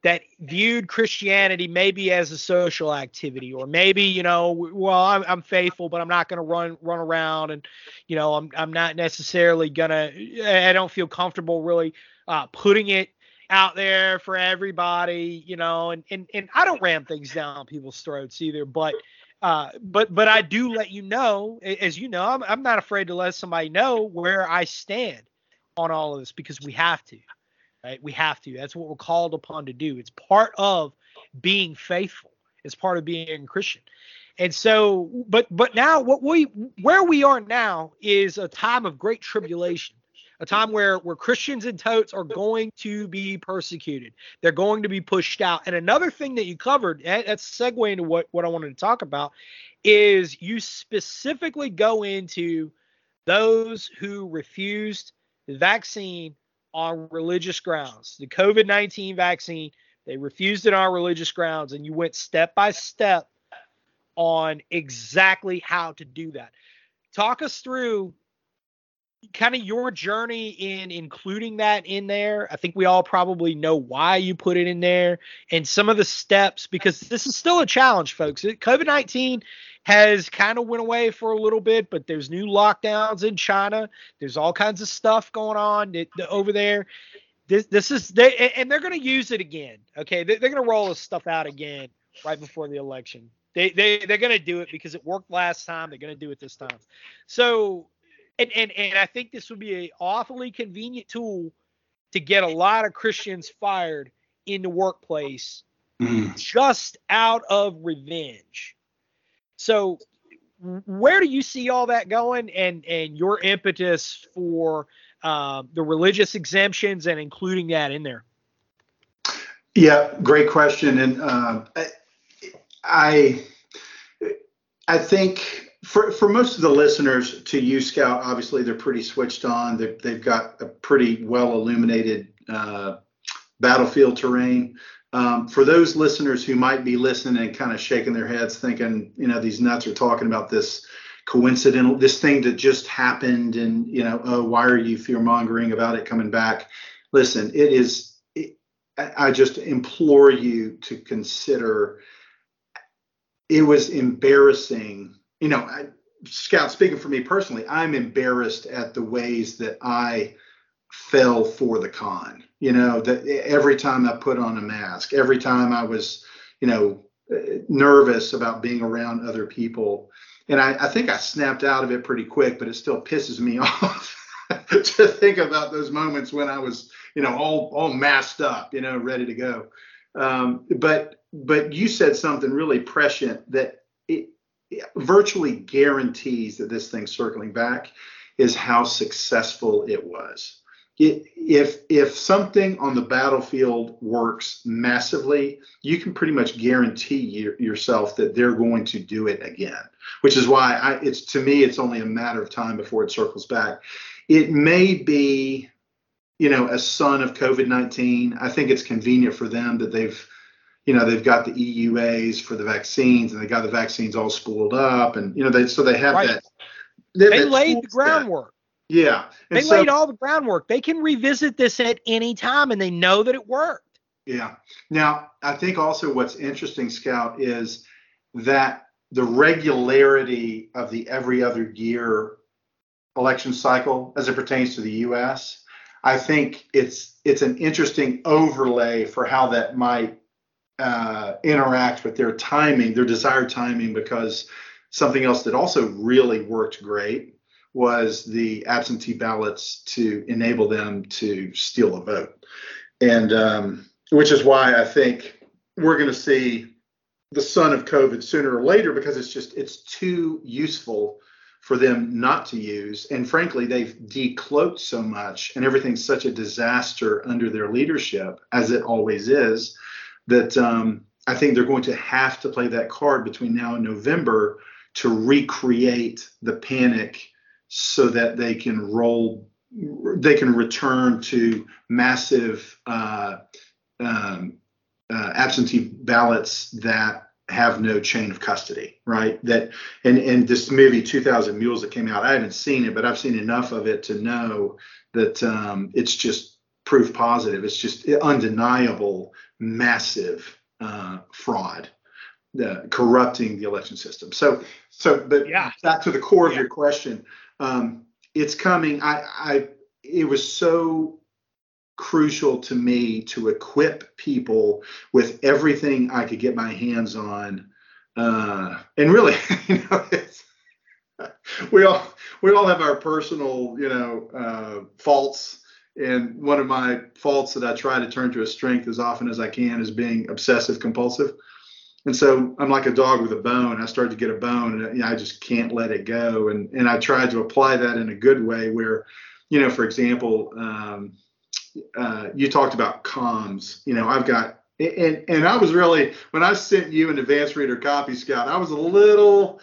that viewed Christianity maybe as a social activity, or maybe you know, well, I'm, I'm faithful, but I'm not going to run run around, and you know, I'm I'm not necessarily gonna. I don't feel comfortable really uh, putting it out there for everybody, you know, and and and I don't ram things down people's throats either, but. Uh, but but I do let you know, as you know, I'm, I'm not afraid to let somebody know where I stand on all of this because we have to right? We have to. That's what we're called upon to do. It's part of being faithful. It's part of being a Christian. And so, but but now what we where we are now is a time of great tribulation, a time where where Christians and totes are going to be persecuted. They're going to be pushed out. And another thing that you covered, that's segue into what what I wanted to talk about, is you specifically go into those who refused the vaccine on religious grounds. The COVID 19 vaccine, they refused it on religious grounds, and you went step by step on exactly how to do that. Talk us through kind of your journey in including that in there. I think we all probably know why you put it in there and some of the steps because this is still a challenge, folks. COVID 19 has kind of went away for a little bit, but there's new lockdowns in China. There's all kinds of stuff going on over there. This this is they and they're going to use it again. Okay, they're going to roll this stuff out again right before the election. They they they're going to do it because it worked last time. They're going to do it this time. So and and and I think this would be an awfully convenient tool to get a lot of Christians fired in the workplace mm. just out of revenge. So where do you see all that going and and your impetus for uh, the religious exemptions and including that in there? Yeah, great question, and uh, I I think for for most of the listeners to you Scout, obviously they're pretty switched on. They've, they've got a pretty well illuminated uh, battlefield terrain. Um, for those listeners who might be listening and kind of shaking their heads, thinking, you know, these nuts are talking about this coincidental, this thing that just happened, and you know, oh, why are you fear mongering about it coming back? Listen, it is. I just implore you to consider. It was embarrassing, you know. I, Scout, speaking for me personally, I'm embarrassed at the ways that I fell for the con. You know, that every time I put on a mask, every time I was, you know, nervous about being around other people. And I, I think I snapped out of it pretty quick, but it still pisses me [LAUGHS] off to think about those moments when I was, you know, all all masked up, you know, ready to go. Um, but but you said something really prescient that it virtually guarantees that this thing circling back is how successful it was if if something on the battlefield works massively, you can pretty much guarantee your, yourself that they're going to do it again. Which is why I, it's to me, it's only a matter of time before it circles back. It may be, you know, a son of COVID nineteen. I think it's convenient for them that they've, you know, they've got the EUAs for the vaccines and they got the vaccines all spooled up, and you know, they so they have right. that. They, they laid the groundwork. Yeah. And they so, laid all the groundwork. They can revisit this at any time and they know that it worked. Yeah. Now, I think also what's interesting, Scout, is that the regularity of the every other year election cycle as it pertains to the US, I think it's it's an interesting overlay for how that might uh, interact with their timing, their desired timing, because something else that also really worked great was the absentee ballots to enable them to steal a vote, and um, which is why I think we're going to see the son of COVID sooner or later because it's just it's too useful for them not to use. And frankly, they've decloaked so much and everything's such a disaster under their leadership, as it always is, that um, I think they're going to have to play that card between now and November to recreate the panic so that they can roll, they can return to massive uh, um, uh, absentee ballots that have no chain of custody, right? That and and this movie 2000 Mules that came out, I haven't seen it, but I've seen enough of it to know that um, it's just proof positive. It's just undeniable, massive uh, fraud, uh, corrupting the election system. So so, but Yeah. back to the core of your question, um, it's coming. I I it was so crucial to me to equip people with everything I could get my hands on. Uh, and really, [LAUGHS] you know, it's, we all we all have our personal, you know, uh, faults. And one of my faults that I try to turn to a strength as often as I can is being obsessive compulsive. And so I'm like a dog with a bone. I start to get a bone, and I just can't let it go. And and I tried to apply that in a good way, where, you know, for example, um, uh, you talked about comms. You know, I've got and and I was really when I sent you an advanced reader copy, Scott, I was a little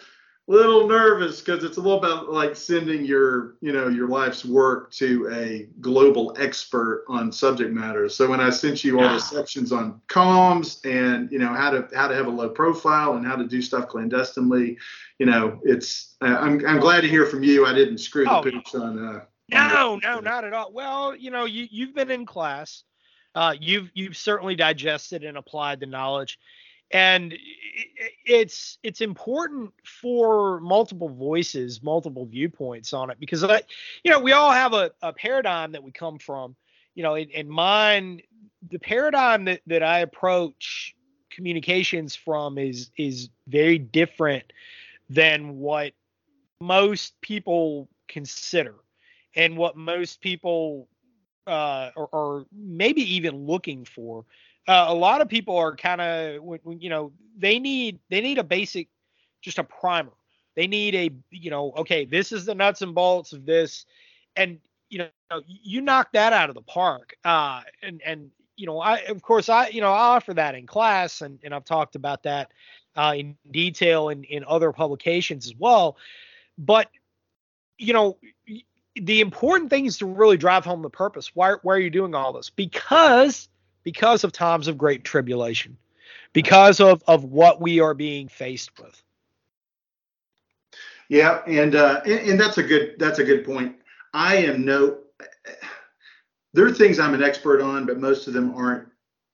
little nervous because it's a little bit like sending your you know your life's work to a global expert on subject matter. So when I sent you all Yeah. the sections on comms and you know how to how to have a low profile and how to do stuff clandestinely, you know, it's uh, I'm I'm glad to hear from you. I didn't screw the Oh, pooch on. Uh, No, your- no, not at all. Well, you know, you you've been in class. Uh, you've you've certainly digested and applied the knowledge, and it's it's important for multiple voices, multiple viewpoints on it because I, you know, we all have a, a paradigm that we come from. You know, in mine, the paradigm that that I approach communications from is is very different than what most people consider and what most people uh, are maybe even looking for. Uh, a lot of people are kind of, you know, they need they need a basic, just a primer. They need a, you know, okay, this is the nuts and bolts of this, and you know, you knock that out of the park. Uh, and and you know, I of course I, you know, I offer that in class, and and I've talked about that uh, in detail in in other publications as well. But you know, the important thing is to really drive home the purpose. Why, why are you doing all this? Because because of times of great tribulation, because of of what we are being faced with. Yeah, and uh, and, and that's a good that's a good point. I am no. There are things I'm an expert on, but most of them aren't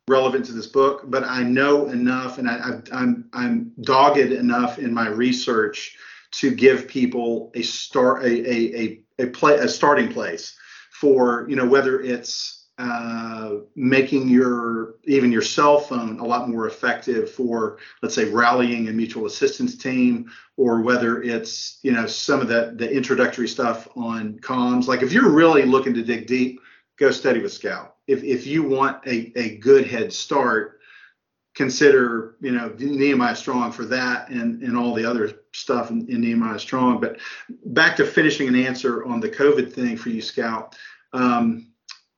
relevant to this book. But I know enough, and I, I, I'm I'm dogged enough in my research to give people a start a a a, a play a starting place for you know whether it's uh, making your even your cell phone a lot more effective for let's say rallying a mutual assistance team or whether it's you know some of the the introductory stuff on comms. Like if you're really looking to dig deep go study with scout. If if you want a, a good head start consider you know nehemiah strong for that and and all the other stuff in, in nehemiah strong. But back to finishing an answer on the covid thing for you scout um,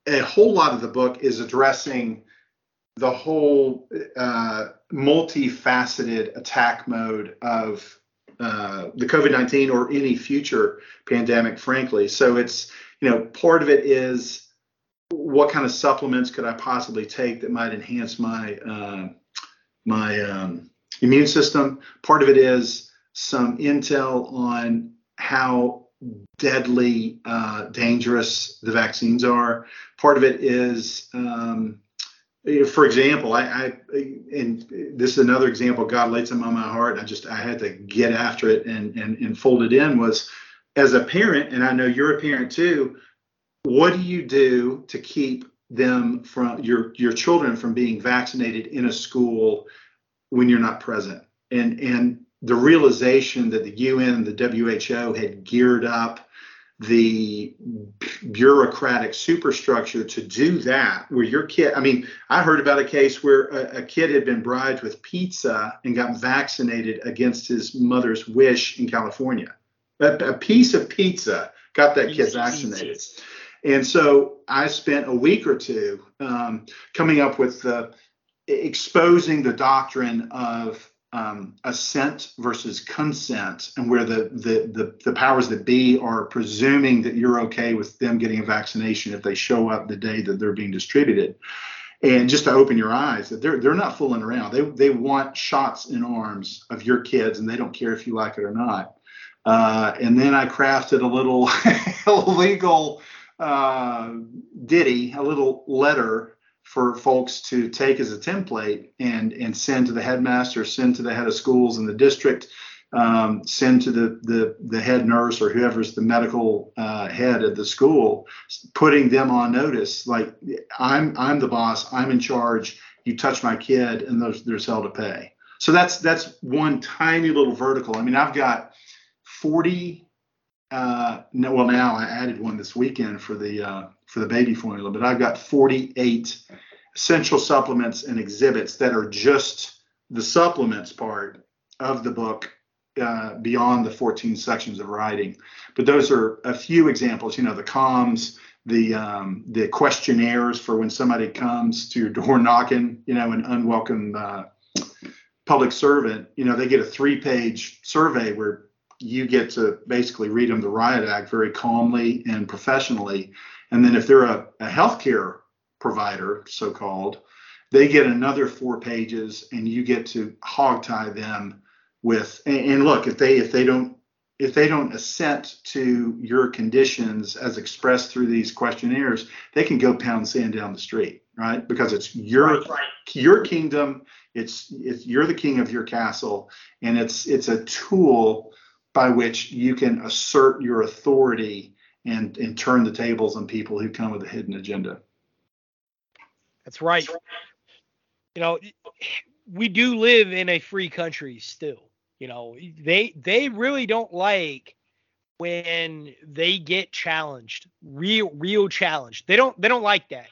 a whole lot of the book is addressing the whole uh, multifaceted attack mode of uh, the COVID 19 or any future pandemic, frankly. So it's, you know, part of it is what kind of supplements could I possibly take that might enhance my uh, my um, immune system. Part of it is some intel on how deadly uh, dangerous the vaccines are. Part of it is um, for example, I, I and this is another example God laid something on my heart. I just I had to get after it and and and fold it in. Was as a parent, and I know you're a parent too. what do you do to keep them from your your children from being vaccinated in a school when you're not present? And and the realization that the UN and the WHO had geared up the bureaucratic superstructure to do that where your kid i mean i heard about a case where a, a, kid had been bribed with pizza and got vaccinated against his mother's wish in california. A, a piece of pizza got that kid vaccinated. And so i spent a week or two um, coming up with the exposing the doctrine of um, assent versus consent, and where the, the, the the powers that be are presuming that you're okay with them getting a vaccination if they show up the day that they're being distributed. And just to open your eyes, that they're they're not fooling around. They they want shots in arms of your kids, and they don't care if you like it or not. Uh, and then I crafted a little [LAUGHS] legal uh, ditty, a little letter for folks to take as a template and and send to the headmaster, send to the head of schools in the district, um, send to the, the the head nurse or whoever's the medical uh, head of the school, putting them on notice. Like I'm I'm the boss, I'm in charge. You touch my kid, and there's there's hell to pay. So that's that's one tiny little vertical. I mean, I've got 40 uh, no, well now I added one this weekend for the uh, for the baby formula, but I've got 48 essential supplements and exhibits that are just the supplements part of the book uh, beyond the 14 sections of writing. But those are a few examples. You know, the comms, the um, the questionnaires for when somebody comes to your door [LAUGHS] knocking. You know, an unwelcome uh, public servant. You know, they get a three-page survey where you get to basically read them the riot act very calmly and professionally and then if they're a, a healthcare provider so called they get another four pages and you get to hog tie them with and, and look if they if they don't if they don't assent to your conditions as expressed through these questionnaires, they can go pound sand down the street, right? Because it's your right, your kingdom, it's it's you're the king of your castle, and it's it's a tool by which you can assert your authority and and turn the tables on people who come with a hidden agenda. That's right. You know, we do live in a free country still. You know, they they really don't like when they get challenged, real real challenged. They don't they don't like that.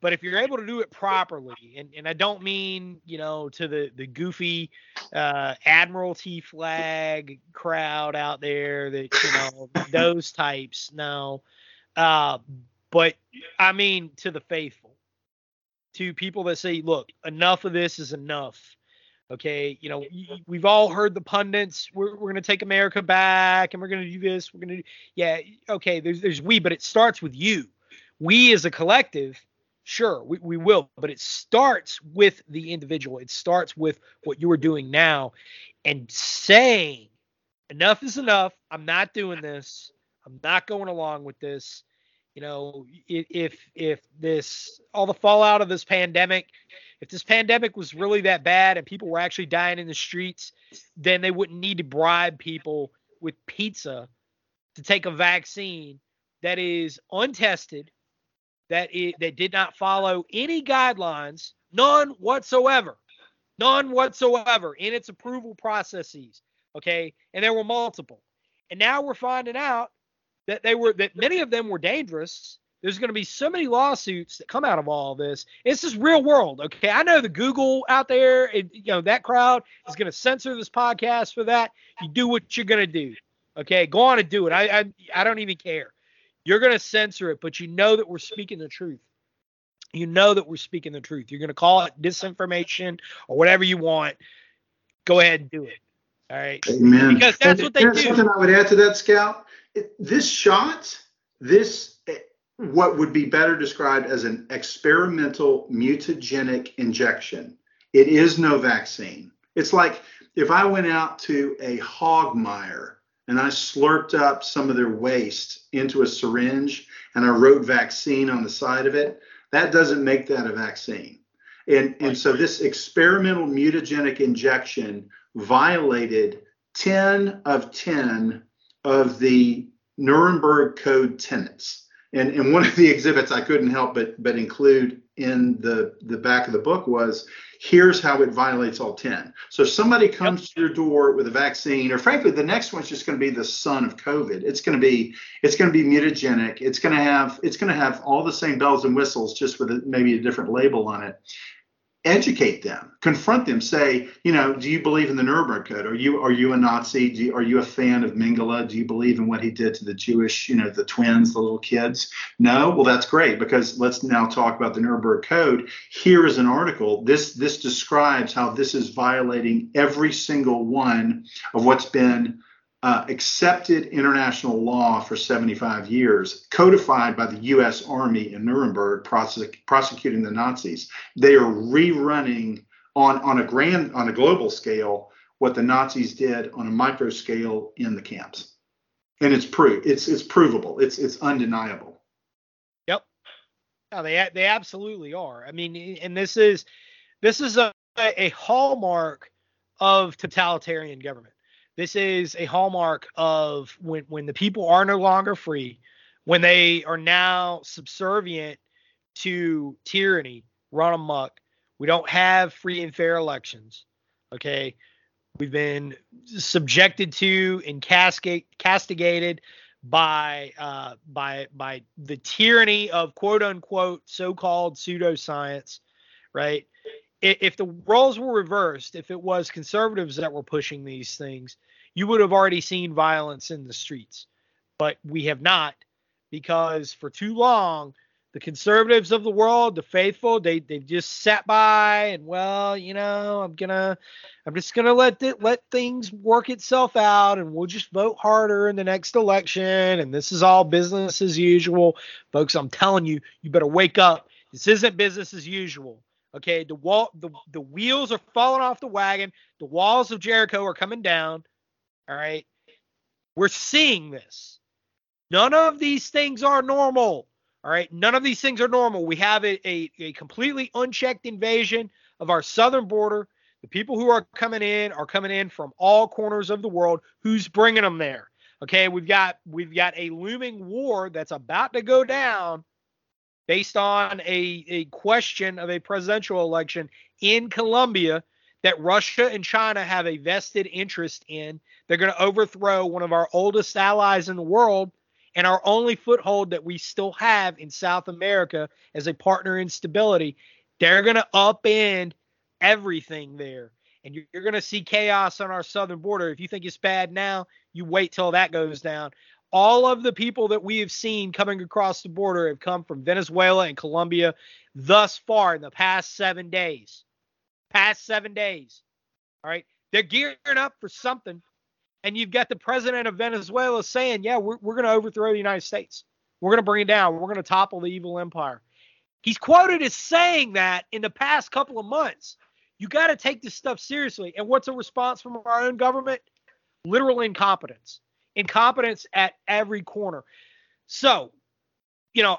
But if you're able to do it properly, and, and I don't mean, you know, to the, the goofy uh, Admiralty flag crowd out there that, you know, [LAUGHS] those types, no. Uh, but I mean to the faithful, to people that say, look, enough of this is enough. Okay, you know, we've all heard the pundits. We're, we're going to take America back, and we're going to do this. We're going to, do, yeah, okay. There's there's we, but it starts with you. We as a collective Sure, we, we will, but it starts with the individual. It starts with what you are doing now and saying, enough is enough. I'm not doing this. I'm not going along with this. You know, if if this all the fallout of this pandemic, if this pandemic was really that bad and people were actually dying in the streets, then they wouldn't need to bribe people with pizza to take a vaccine that is untested, that it, that did not follow any guidelines, none whatsoever, none whatsoever in its approval processes. Okay, and there were multiple, and now we're finding out that they were that many of them were dangerous. There's going to be so many lawsuits that come out of all of this. It's just real world, okay? I know the Google out there, and, you know that crowd is going to censor this podcast for that. You do what you're going to do, okay? Go on and do it. I I, I don't even care. You're going to censor it, but you know that we're speaking the truth. You know that we're speaking the truth. You're going to call it disinformation or whatever you want. Go ahead and do it. All right. Amen. Because that's and what they do. Something I would add to that, Scout. This shot, this eh, what would be better described as an experimental mutagenic injection. It is no vaccine. It's like if I went out to a hog mire and I slurped up some of their waste into a syringe and I wrote vaccine on the side of it, that doesn't make that a vaccine. And, and so this experimental mutagenic injection violated 10 of 10 of the Nuremberg Code tenets. And and one of the [LAUGHS] exhibits I couldn't help but but include in the the back of the book was here's how it violates all 10. So if somebody comes yep. to your door with a vaccine, or frankly, the next one's just going to be the son of COVID. It's going to be it's going to be mutagenic. It's going to have it's going to have all the same bells and whistles, just with a, maybe a different label on it educate them, confront them, say, you know, do you believe in the Nuremberg Code? Are you are you a Nazi? You, are you a fan of Mengele? Do you believe in what he did to the Jewish, you know, the twins, the little kids? No, well that's great because let's now talk about the Nuremberg Code. Here is an article. This this describes how this is violating every single one of what's been uh, accepted international law for 75 years, codified by the U.S. Army in Nuremberg, prosec- prosecuting the Nazis. They are rerunning on on a grand on a global scale what the Nazis did on a micro scale in the camps, and it's proof it's it's provable. It's it's undeniable. Yep. No, they they absolutely are. I mean, and this is this is a a hallmark of totalitarian government this is a hallmark of when when the people are no longer free, when they are now subservient to tyranny, run amok. We don't have free and fair elections. Okay. We've been subjected to and castigated by uh, by by the tyranny of quote unquote so-called pseudoscience, right? If the roles were reversed, if it was conservatives that were pushing these things, you would have already seen violence in the streets. But we have not because for too long, the conservatives of the world, the faithful, they they've just sat by and well, you know, I'm gonna, I'm just gonna let it let things work itself out, and we'll just vote harder in the next election, and this is all business as usual, folks. I'm telling you, you better wake up. This isn't business as usual. Okay, the wall, the the wheels are falling off the wagon. The walls of Jericho are coming down. All right, we're seeing this. None of these things are normal. All right, none of these things are normal. We have a, a, a completely unchecked invasion of our southern border. The people who are coming in are coming in from all corners of the world. Who's bringing them there? Okay, we've got we've got a looming war that's about to go down based on a, a question of a presidential election in Colombia that Russia and China have a vested interest in. They're going to overthrow one of our oldest allies in the world and our only foothold that we still have in South America as a partner in stability. They're going to upend everything there. And you're, you're going to see chaos on our southern border. If you think it's bad now, you wait till that goes down all of the people that we have seen coming across the border have come from Venezuela and Colombia thus far in the past seven days. Past seven days. All right. They're gearing up for something. And you've got the president of Venezuela saying, yeah, we're, we're going to overthrow the United States. We're going to bring it down. We're going to topple the evil empire. He's quoted as saying that in the past couple of months. You got to take this stuff seriously. And what's a response from our own government? Literal incompetence incompetence at every corner. So, you know,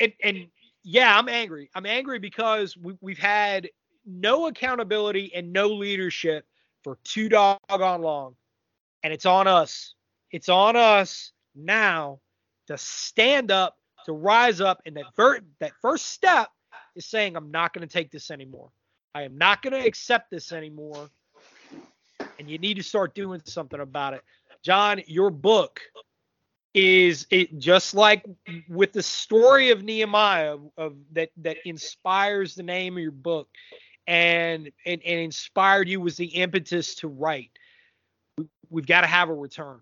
and, and yeah, I'm angry. I'm angry because we, we've had no accountability and no leadership for too doggone long. And it's on us. It's on us now to stand up, to rise up. And that, ver- that first step is saying, I'm not going to take this anymore. I am not going to accept this anymore. And you need to start doing something about it. John, your book is it just like with the story of Nehemiah of that that inspires the name of your book and and, and inspired you was the impetus to write. We, have got to have a return.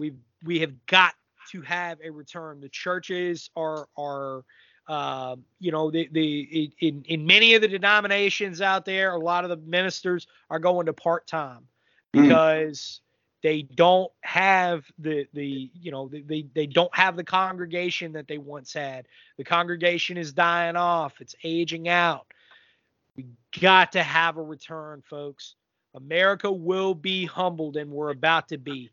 We've we have got to have a return. The churches are are uh, you know the the in in many of the denominations out there, a lot of the ministers are going to part time hmm. because they don't have the the you know they they don't have the congregation that they once had. The congregation is dying off. It's aging out. We got to have a return, folks. America will be humbled, and we're about to be.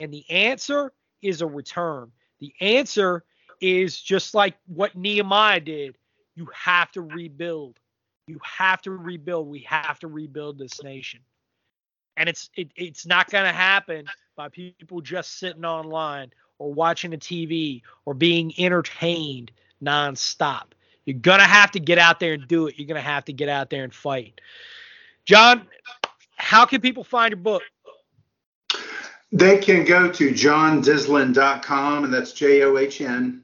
And the answer is a return. The answer is just like what Nehemiah did. You have to rebuild. You have to rebuild. We have to rebuild this nation and it's it, it's not going to happen by people just sitting online or watching a TV or being entertained nonstop. You're going to have to get out there and do it. You're going to have to get out there and fight. John, how can people find your book? They can go to johndyslin.com, and that's J O H N,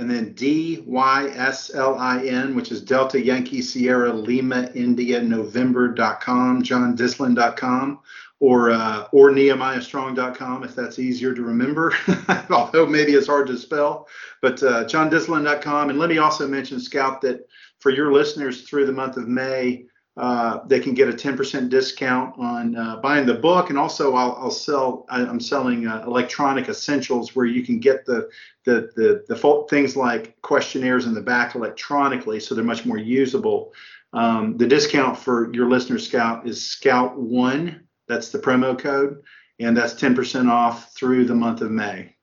and then D Y S L I N, which is Delta Yankee Sierra Lima India November.com, johndyslin.com, or uh, or nehemiahstrong.com if that's easier to remember, [LAUGHS] although maybe it's hard to spell. But uh, johndyslin.com, and let me also mention, Scout, that for your listeners through the month of May, uh, they can get a 10% discount on uh, buying the book, and also I'll, I'll sell. I'm selling uh, electronic essentials where you can get the the the, the things like questionnaires in the back electronically, so they're much more usable. Um, the discount for your listener Scout is Scout One. That's the promo code, and that's 10% off through the month of May.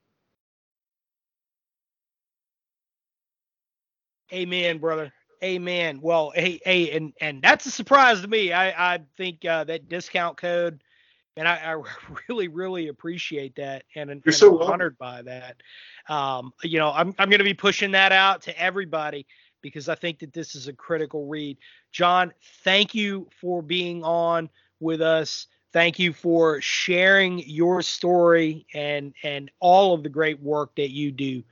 Amen, brother. Amen. Well, hey, hey, and and that's a surprise to me. I I think uh, that discount code, and I, I [LAUGHS] really really appreciate that, and, and you're so I'm honored by that. Um, you know, I'm I'm going to be pushing that out to everybody because I think that this is a critical read. John, thank you for being on with us. Thank you for sharing your story and and all of the great work that you do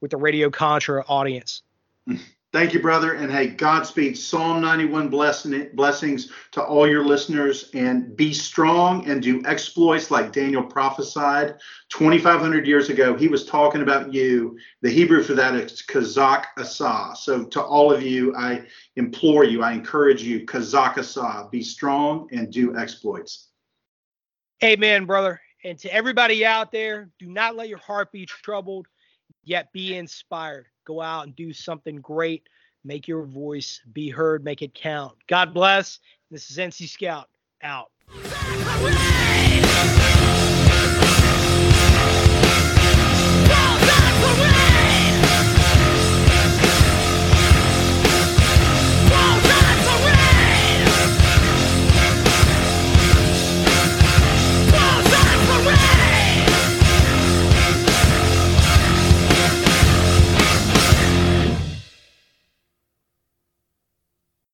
with the Radio Contra audience. [LAUGHS] Thank you, brother. And hey, Godspeed. Psalm 91 blessing, blessings to all your listeners. And be strong and do exploits like Daniel prophesied 2,500 years ago. He was talking about you. The Hebrew for that is Kazak Asa. So to all of you, I implore you, I encourage you, Kazak Asa. Be strong and do exploits. Amen, brother. And to everybody out there, do not let your heart be troubled, yet be inspired go out and do something great. Make your voice be heard, make it count. God bless. This is NC Scout out.